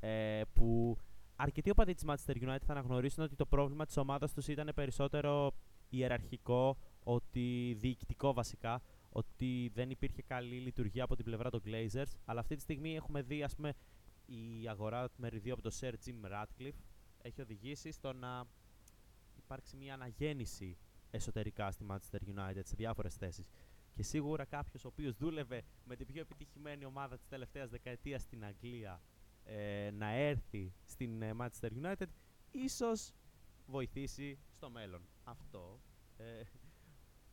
ε, που αρκετοί οπαδοί της Manchester United θα αναγνωρίσουν ότι το πρόβλημα της ομάδας τους ήταν περισσότερο ιεραρχικό, ότι διοικητικό βασικά, ότι δεν υπήρχε καλή λειτουργία από την πλευρά των Glazers, αλλά αυτή τη στιγμή έχουμε δει ας πούμε η αγορά του μεριδίου από τον Sir Jim Ratcliffe έχει οδηγήσει στο να υπάρξει μια αναγέννηση εσωτερικά στη Manchester United σε διάφορες θέσεις. Και σίγουρα κάποιος ο οποίος δούλευε με την πιο επιτυχημένη ομάδα της τελευταίας δεκαετίας στην Αγγλία ε, να έρθει στην ε, Manchester United ίσως βοηθήσει στο μέλλον. Αυτό. Ε,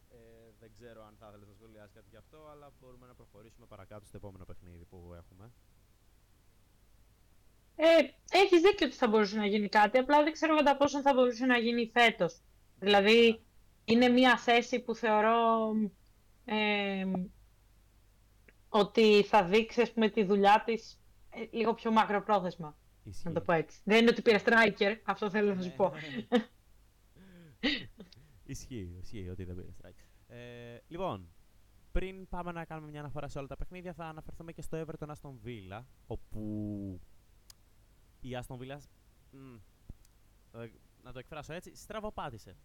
ε, δεν ξέρω αν θα ήθελες να σχολιάσεις κάτι γι' αυτό, αλλά μπορούμε να προχωρήσουμε παρακάτω στο επόμενο παιχνίδι που έχουμε. Ε, έχεις δίκιο ότι θα μπορούσε να γίνει κάτι, απλά δεν ξέρω κατά πόσο θα μπορούσε να γίνει φέτος. Δηλαδή, είναι μια θέση που θεωρώ ε, ότι θα δείξεις με τη δουλειά της ε, λίγο πιο μακροπρόθεσμα. Ισχύει. Να το πω έτσι. Δεν είναι ότι πήρε striker, αυτό θέλω να σου πω. ισχύει, ισχύει ότι δεν πήρε striker. Ε, λοιπόν, πριν πάμε να κάνουμε μια αναφορά σε όλα τα παιχνίδια, θα αναφερθούμε και στο Everton Aston Villa, όπου η Aston Villa, ε, να το εκφράσω έτσι, στραβοπάτησε.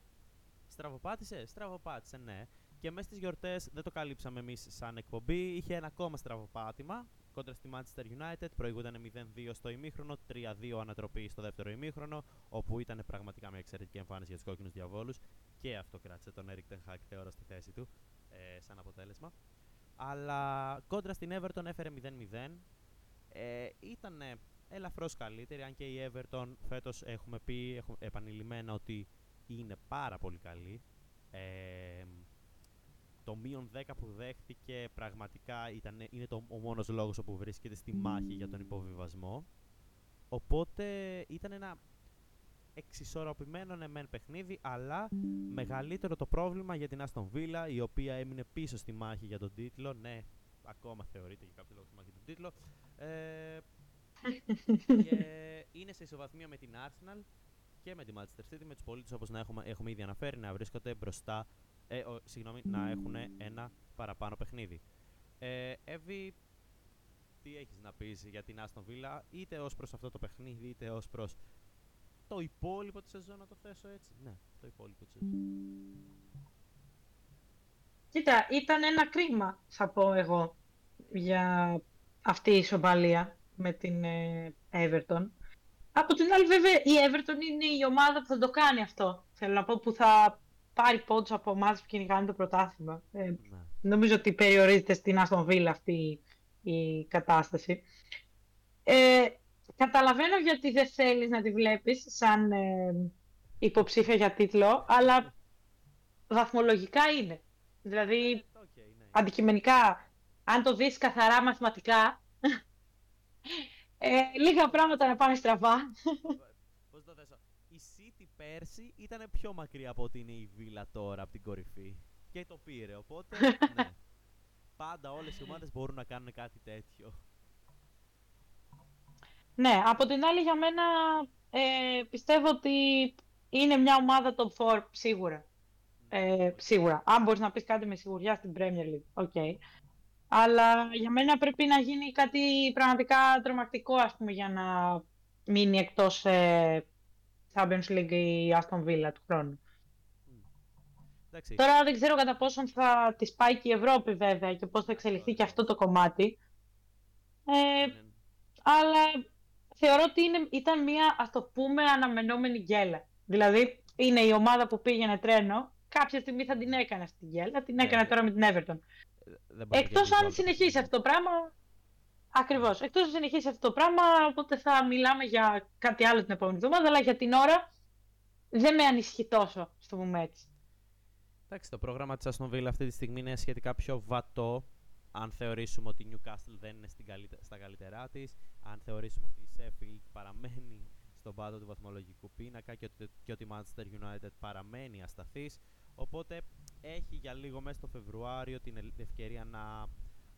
Στραβοπάτησε, στραβοπάτησε, ναι. Και μέσα στις γιορτές δεν το καλύψαμε εμείς σαν εκπομπή. Είχε ένα ακόμα στραβοπάτημα κόντρα στη Manchester United. Προηγούνταν 0-2 στο ημίχρονο, 3-2 ανατροπή στο δεύτερο ημίχρονο, όπου ήταν πραγματικά μια εξαιρετική εμφάνιση για τους κόκκινους διαβόλους. Και αυτό κράτησε τον Eric Ten Hag, θεωρώ, στη θέση του ε, σαν αποτέλεσμα. Αλλά κόντρα στην Everton έφερε 0-0. Ε, ήταν ελαφρώς καλύτερη, αν και η Everton φέτος έχουμε πει έχουμε, επανειλημμένα ότι είναι πάρα πολύ καλή. Ε, το μείον 10 που δέχτηκε πραγματικά ήταν, είναι το, ο μόνος λόγος όπου βρίσκεται στη μάχη για τον υποβιβασμό. Οπότε ήταν ένα εξισορροπημένο ναι μεν παιχνίδι, αλλά μεγαλύτερο το πρόβλημα για την Aston Villa, η οποία έμεινε πίσω στη μάχη για τον τίτλο. Ναι, ακόμα θεωρείται για κάποιο λόγο στη μάχη για τον τίτλο. Ε, και είναι σε ισοβαθμία με την Arsenal και με τη Manchester City, με τους πολίτες όπως να έχουμε, έχουμε ήδη αναφέρει, να βρίσκονται μπροστά ε, ο, συγγνώμη, να έχουν ένα παραπάνω παιχνίδι. Ε, Εύη, τι έχεις να πεις για την Aston Villa, είτε ως προς αυτό το παιχνίδι, είτε ως προς το υπόλοιπο της σεζόν, να το θέσω έτσι; Ναι, το υπόλοιπο της σεζόν. Κοίτα, ήταν ένα κρίμα, θα πω εγώ, για αυτή η ισοπαλία με την ε, Everton. Από την άλλη, βέβαια, η Everton είναι η ομάδα που θα το κάνει αυτό. Θέλω να πω που θα πάρει πόντους από ομάδες που κυνηγάνε το πρωτάθλημα. Ε, ναι. Νομίζω ότι περιορίζεται στην Αστον Βίλα αυτή η κατάσταση. Ε, καταλαβαίνω γιατί δεν θέλεις να τη βλέπεις σαν ε, υποψήφια για τίτλο, αλλά βαθμολογικά είναι. Δηλαδή, ε, ναι. αντικειμενικά, αν το δεις καθαρά μαθηματικά, ε, λίγα πράγματα να πάνε στραβά. Πώς το θέσω; Η City πέρσι ήταν πιο μακριά από ότι είναι η Villa τώρα από την κορυφή. Και το πήρε, οπότε ναι. Πάντα όλες οι ομάδες μπορούν να κάνουν κάτι τέτοιο. Ναι, από την άλλη για μένα ε, πιστεύω ότι είναι μια ομάδα top 4 σίγουρα. Ε, σίγουρα. Αν μπορείς να πεις κάτι με σιγουριά στην Premier League, okay. Αλλά για μένα πρέπει να γίνει κάτι πραγματικά τρομακτικό, ας πούμε, για να μείνει εκτός ε, Champions League η Aston Villa του χρόνου. Τώρα δεν ξέρω κατά πόσον θα της πάει και η Ευρώπη βέβαια και πώς θα εξελιχθεί και αυτό το κομμάτι. Ε, ναι, ναι. Αλλά θεωρώ ότι είναι, ήταν μια, ας το πούμε, αναμενόμενη γκέλα. Δηλαδή, είναι η ομάδα που πήγαινε τρένο, κάποια στιγμή θα την έκανε αυτή την γκέλα, την ναι, έκανε τώρα με την Everton. Ε, Εκτός αν συνεχίσει αυτό το πράγμα, Ακριβώς. Εκτός να συνεχίσει αυτό το πράγμα, οπότε θα μιλάμε για κάτι άλλο την επόμενη εβδομάδα, αλλά για την ώρα δεν με ανησυχεί τόσο, στο πούμε έτσι. Εντάξει, το πρόγραμμα της Aston Villa αυτή τη στιγμή είναι σχετικά πιο βατό αν θεωρήσουμε ότι η Newcastle δεν είναι στην στα καλύτερά της, αν θεωρήσουμε ότι η Sheffield παραμένει στον πάτο του βαθμολογικού πίνακα και ότι, και ότι η Manchester United παραμένει ασταθής. Οπότε έχει για λίγο μέσα στο Φεβρουάριο την ευκαιρία να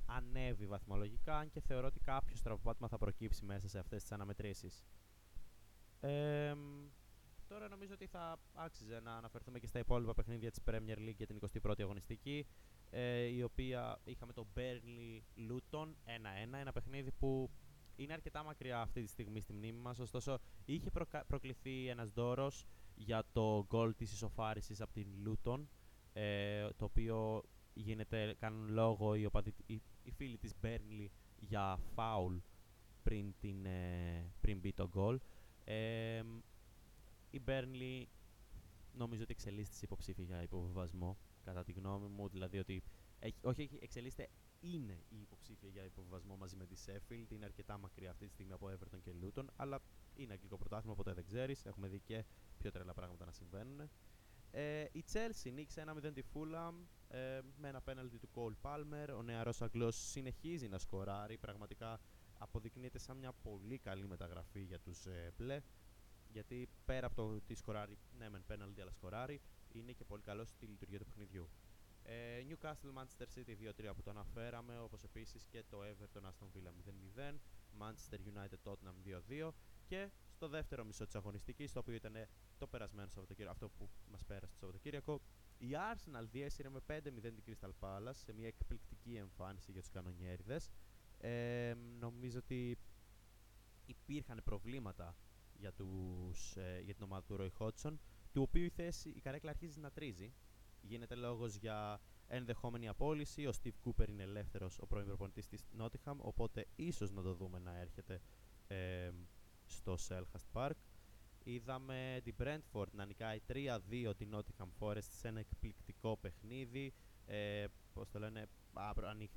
ανέβει βαθμολογικά, αν και θεωρώ ότι κάποιο στραβοπάτημα θα προκύψει μέσα σε αυτές τις αναμετρήσεις. Ε, τώρα νομίζω ότι θα άξιζε να αναφερθούμε και στα υπόλοιπα παιχνίδια της Premier League για την 21η αγωνιστική, ε, η οποία είχαμε το Burnley Luton 1-1, ένα παιχνίδι που είναι αρκετά μακριά αυτή τη στιγμή στη μνήμη μας, ωστόσο είχε προκληθεί ένας δώρος για το γκολ της ισοφάρισης από την Luton, ε, το οποίο γίνεται, κάνουν λόγο οι, οπαδι, οι, οι φίλοι της Burnley για φάουλ πριν, την, ε, πριν μπει το γκολ. Ε, η Burnley νομίζω ότι εξελίσσεται υποψήφια για υποβιβασμό, κατά τη γνώμη μου, δηλαδή ότι έχει, όχι εξελίσσεται, είναι η υποψήφια για υποβιβασμό μαζί με τη Sheffield. Είναι αρκετά μακριά αυτή τη στιγμή από Everton και Luton, αλλά είναι αγγλικό πρωτάθλημα, οπότε δεν ξέρεις. Έχουμε δει και πιο τρελά πράγματα να συμβαίνουν. Ε, η Chelsea νίκησε 1-0 τη Fulham ε, με ένα πέναλτι του Cole Palmer. Ο νεαρός Αγγλός συνεχίζει να σκοράρει. Πραγματικά αποδεικνύεται σαν μια πολύ καλή μεταγραφή για τους ε, μπλε. Γιατί πέρα από το ότι σκοράρει, ναι μεν πέναλτι αλλά σκοράρει, είναι και πολύ καλός στη λειτουργία του παιχνιδιού. Ε, Newcastle Manchester City 2-3 που το αναφέραμε, όπως επίσης και το Everton Aston Villa 0-0, Manchester United Tottenham 2-2 και στο δεύτερο μισό της αγωνιστικής, το οποίο ήταν το περασμένο Σαββατοκύριακο, αυτό που μας πέρασε το Σαββατοκύριακο, η Arsenal διέσυρε με 5-0 την Crystal Palace σε μια εκπληκτική εμφάνιση για τους κανονιέριδες. Ε, νομίζω ότι υπήρχαν προβλήματα για, τους, ε, για την ομάδα του Roy Hodgson, του οποίου η θέση η καρέκλα αρχίζει να τρίζει. Γίνεται λόγος για ενδεχόμενη απόλυση. Ο Steve Cooper είναι ελεύθερος, ο πρώην προπονητής της Nottingham, οπότε ίσως να το δούμε να έρχεται ε, στο Selhurst Park. Είδαμε την Brentford να νικάει 3-2 την Nottingham Forest σε ένα εκπληκτικό παιχνίδι. Ε, πώς το λένε,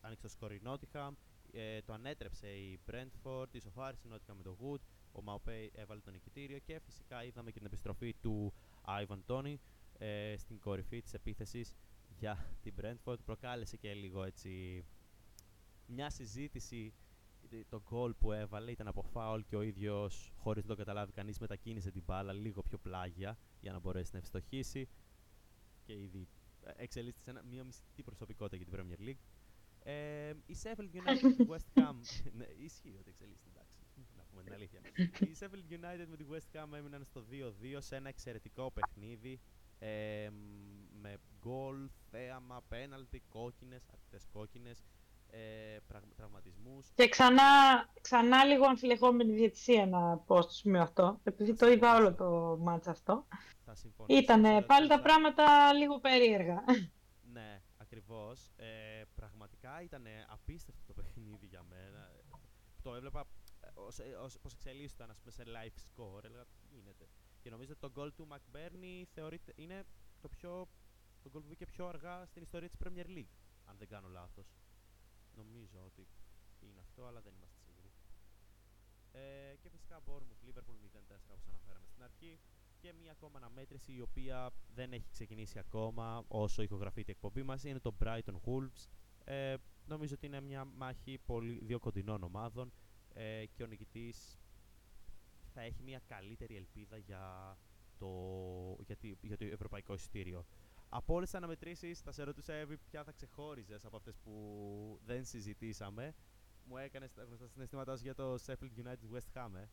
άνοιξε το σκορ η Nottingham. Ε, το ανέτρεψε η Brentford, η σοφάρισε η Nottingham με το Wood. Ο Maupay έβαλε το νικητήριο και φυσικά είδαμε και την επιστροφή του Ivan Tony ε, στην κορυφή της επίθεσης για την Brentford. Προκάλεσε και λίγο έτσι μια συζήτηση το γκολ που έβαλε ήταν από φάουλ και ο ίδιος, χωρίς να το καταλάβει κανείς, μετακίνησε την μπάλα λίγο πιο πλάγια για να μπορέσει να ευστοχήσει. Και ήδη ε, εξελίσσεται σε μια μυστική προσωπικότητα για την Premier League. Ε, η Sheffield United με τη West Ham. ναι, ισχύει ότι εξελίσσεται, εντάξει. Να πούμε την αλήθεια. η Sheffield United με τη West Ham έμειναν στο 2-2 σε ένα εξαιρετικό παιχνίδι. Ε, με γκολ, θέαμα, πέναλτι, κόκκινες, αρκετές κόκκινες ε, τραυματισμούς. Και ξανά, ξανά λίγο αμφιλεγόμενη διαιτησία να πω στο σημείο αυτό, επειδή το είδα όλο το μάτς αυτό. Ήτανε πάλι τα πράγματα λίγο περίεργα. Ναι, ακριβώς. Ε, πραγματικά ήταν απίστευτο το παιχνίδι για μένα. Το έβλεπα ως, ως, ως εξελίσσονταν ας πούμε, σε live score, έλεγα τι γίνεται. Και νομίζω ότι το goal του McBurney θεωρείται, είναι το, πιο, το goal που βγήκε πιο αργά στην ιστορία της Premier League, αν δεν κάνω λάθος. Νομίζω ότι είναι αυτό, αλλά δεν είμαστε σίγουροι. Ε, και φυσικά Bournemouth Liverpool 0-4 όπως αναφέραμε στην αρχή και μία ακόμα αναμέτρηση η οποία δεν έχει ξεκινήσει ακόμα όσο ηχογραφείται η εκπομπή μας είναι το Brighton Wolves ε, νομίζω ότι είναι μια μάχη πολύ, δύο κοντινών ομάδων ε, και ο νικητής θα έχει μια καλύτερη ελπίδα για το, για, για το ευρωπαϊκό εισιτήριο. Από όλες τις αναμετρήσεις, θα σε ρωτούσα, Εύη, ποια θα ξεχώριζες από αυτές που δεν συζητήσαμε. Μου έκανες τα γνωστά συναισθήματά σου για το Sheffield United West Ham, ε.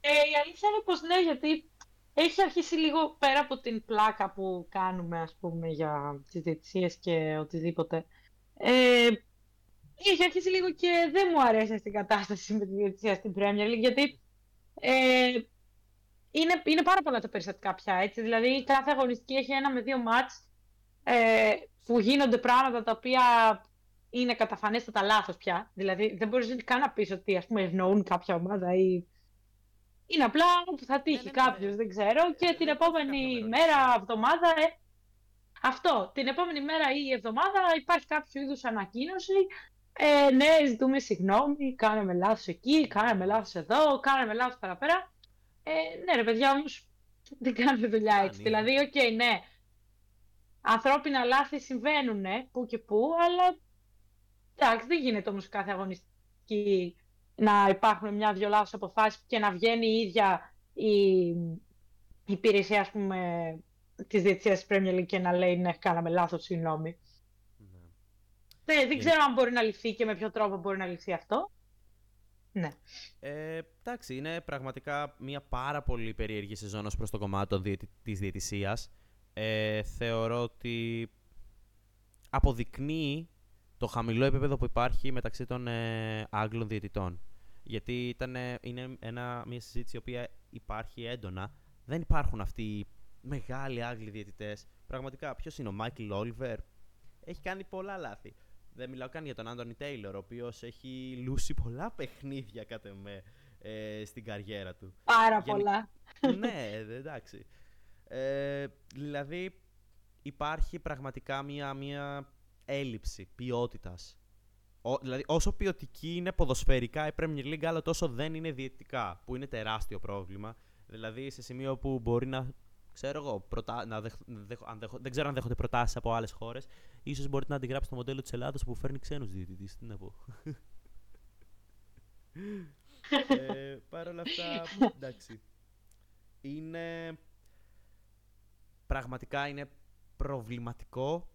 ε η αλήθεια είναι πως ναι, γιατί έχει αρχίσει λίγο πέρα από την πλάκα που κάνουμε, ας πούμε, για τις διετησίες και οτιδήποτε. Ε, έχει αρχίσει λίγο και δεν μου αρέσει στην κατάσταση με τη διετησία στην Premier League, γιατί ε, είναι, είναι πάρα πολλά τα περιστατικά πια, έτσι. Δηλαδή, κάθε αγωνιστική έχει ένα με δύο μάτς ε, που γίνονται πράγματα τα οποία είναι καταφανέστατα λάθος πια. Δηλαδή, δεν μπορείς καν να πεις ότι, ας πούμε, ευνοούν κάποια ομάδα ή... Είναι απλά που θα τύχει ναι, ναι, ναι, κάποιο, δεν ξέρω. Και την επόμενη μέρα, εβδομάδα, ε, αυτό. Την επόμενη μέρα ή εβδομάδα υπάρχει κάποιο είδους ανακοίνωση. Ε, ναι, ζητούμε συγγνώμη, κάναμε λάθος εκεί, κάναμε λάθος εδώ, κάναμε λάθος παραπέρα. Ε, ναι, ρε παιδιά, όμως δεν κάνετε δουλειά έτσι. Δηλαδή, okay, ναι. ανθρώπινα λάθη συμβαίνουν που και που, αλλά εντάξει, δεν γίνεται όμως κάθε αγωνιστική να υπάρχουν μια-δυο λάθος αποφάσεις και να βγαίνει η ίδια η, υπηρεσία, ας πούμε, της διαιτησίας της Premier League και να λέει ναι, κάναμε λάθος, συγγνώμη. Ναι. Δεν, δεν ξέρω αν μπορεί να λυθεί και με ποιο τρόπο μπορεί να λυθεί αυτό. Ναι. Ε, εντάξει, είναι πραγματικά μια πάρα πολύ περίεργη σεζόν ως προς το κομμάτι της διαιτησίας. Ε, θεωρώ ότι αποδεικνύει το χαμηλό επίπεδο που υπάρχει μεταξύ των ε, Άγγλων διαιτητών. Γιατί ήταν, είναι ένα, μια συζήτηση η οποία υπάρχει έντονα. Δεν υπάρχουν αυτοί οι μεγάλοι Άγγλοι διαιτητές. Πραγματικά, ποιος είναι ο Μάικλ Όλιβερ; Έχει κάνει πολλά λάθη. Δεν μιλάω καν για τον Άντωνι Τέιλορ, ο οποίος έχει λούσει πολλά παιχνίδια κατά με ε, στην καριέρα του. Πάρα πολλά. ναι, εντάξει. Ε, δηλαδή υπάρχει πραγματικά μια, μια έλλειψη ποιότητας. δηλαδή όσο ποιοτική είναι ποδοσφαιρικά η Premier League, αλλά τόσο δεν είναι διαιτητικά, που είναι τεράστιο πρόβλημα. Δηλαδή σε σημείο που μπορεί να ξέρω εγώ, προτα... να δεχ... αν δεν ξέρω αν δέχονται προτάσεις από άλλες χώρες. σω μπορείτε να αντιγράψετε το μοντέλο της Ελλάδα που φέρνει ξένους διαιτητή. Τι να πω. ε, Παρ' όλα αυτά, εντάξει. Είναι. Πραγματικά είναι προβληματικό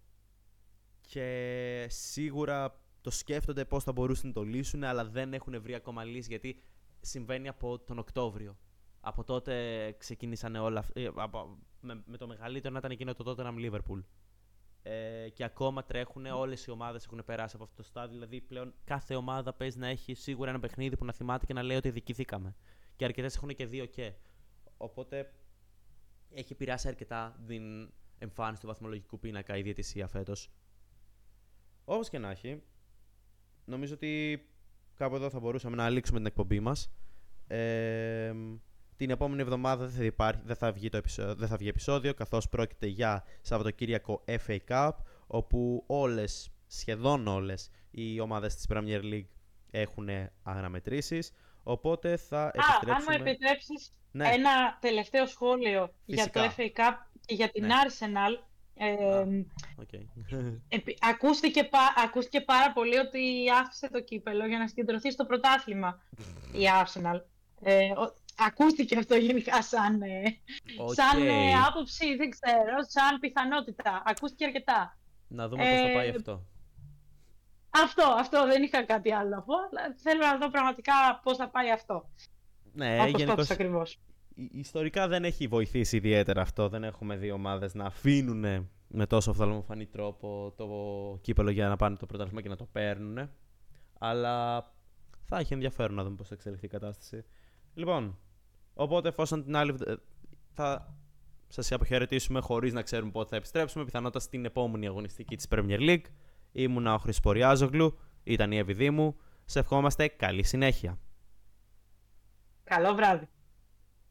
και σίγουρα το σκέφτονται πώς θα μπορούσαν να το λύσουν, αλλά δεν έχουν βρει ακόμα λύση γιατί συμβαίνει από τον Οκτώβριο από τότε ξεκίνησαν όλα. Ε, με, με το μεγαλύτερο να ήταν εκείνο το Tottenham Liverpool. Ε, και ακόμα τρέχουν, όλες οι ομάδες έχουν περάσει από αυτό το στάδιο. Δηλαδή πλέον κάθε ομάδα παίζει να έχει σίγουρα ένα παιχνίδι που να θυμάται και να λέει ότι δικηθήκαμε. Και αρκετές έχουν και δύο και. Οπότε έχει επηρεάσει αρκετά την εμφάνιση του βαθμολογικού πίνακα η διαιτησία φέτος. Όπως και να έχει, νομίζω ότι κάπου εδώ θα μπορούσαμε να λήξουμε την εκπομπή μας. Ε, την επόμενη εβδομάδα δεν θα, υπάρχει, δεν θα, βγει, το επεισόδιο, δεν θα βγει επεισόδιο, καθώς πρόκειται για Σαββατοκύριακο FA Cup, όπου όλες, σχεδόν όλες, οι ομάδες της Premier League έχουν αναμετρήσεις. Οπότε θα Α, επιστρέψουμε... αν μου επιτρέψεις ναι. ένα τελευταίο σχόλιο για το FA Cup και για την ναι. Arsenal. Ε, okay. ακούστηκε, ακούστηκε πάρα πολύ ότι άφησε το κύπελο για να συγκεντρωθεί στο πρωτάθλημα η Arsenal. Ε, ακούστηκε αυτό γενικά σαν, okay. Ε, σαν ε, άποψη, δεν ξέρω, σαν πιθανότητα. Ακούστηκε αρκετά. Να δούμε πώς θα πάει ε, αυτό. Αυτό, αυτό, δεν είχα κάτι άλλο να πω. Θέλω να δω πραγματικά πώς θα πάει αυτό. Ναι, γενικώς. ακριβώς. Ιστορικά δεν έχει βοηθήσει ιδιαίτερα αυτό. Δεν έχουμε δύο ομάδες να αφήνουν με τόσο φθαλμοφανή τρόπο το κύπελο για να πάνε το πρωτάθλημα και να το παίρνουν. Αλλά θα έχει ενδιαφέρον να δούμε πώς θα εξελιχθεί η κατάσταση. Λοιπόν, Οπότε, εφόσον την άλλη. θα σας αποχαιρετήσουμε χωρίς να ξέρουμε πότε θα επιστρέψουμε. Πιθανότατα στην επόμενη αγωνιστική της Premier League. Ήμουνα ο Χρυσποριάζογλου, ήταν η Εβιδήμου. Σε ευχόμαστε καλή συνέχεια. Καλό βράδυ.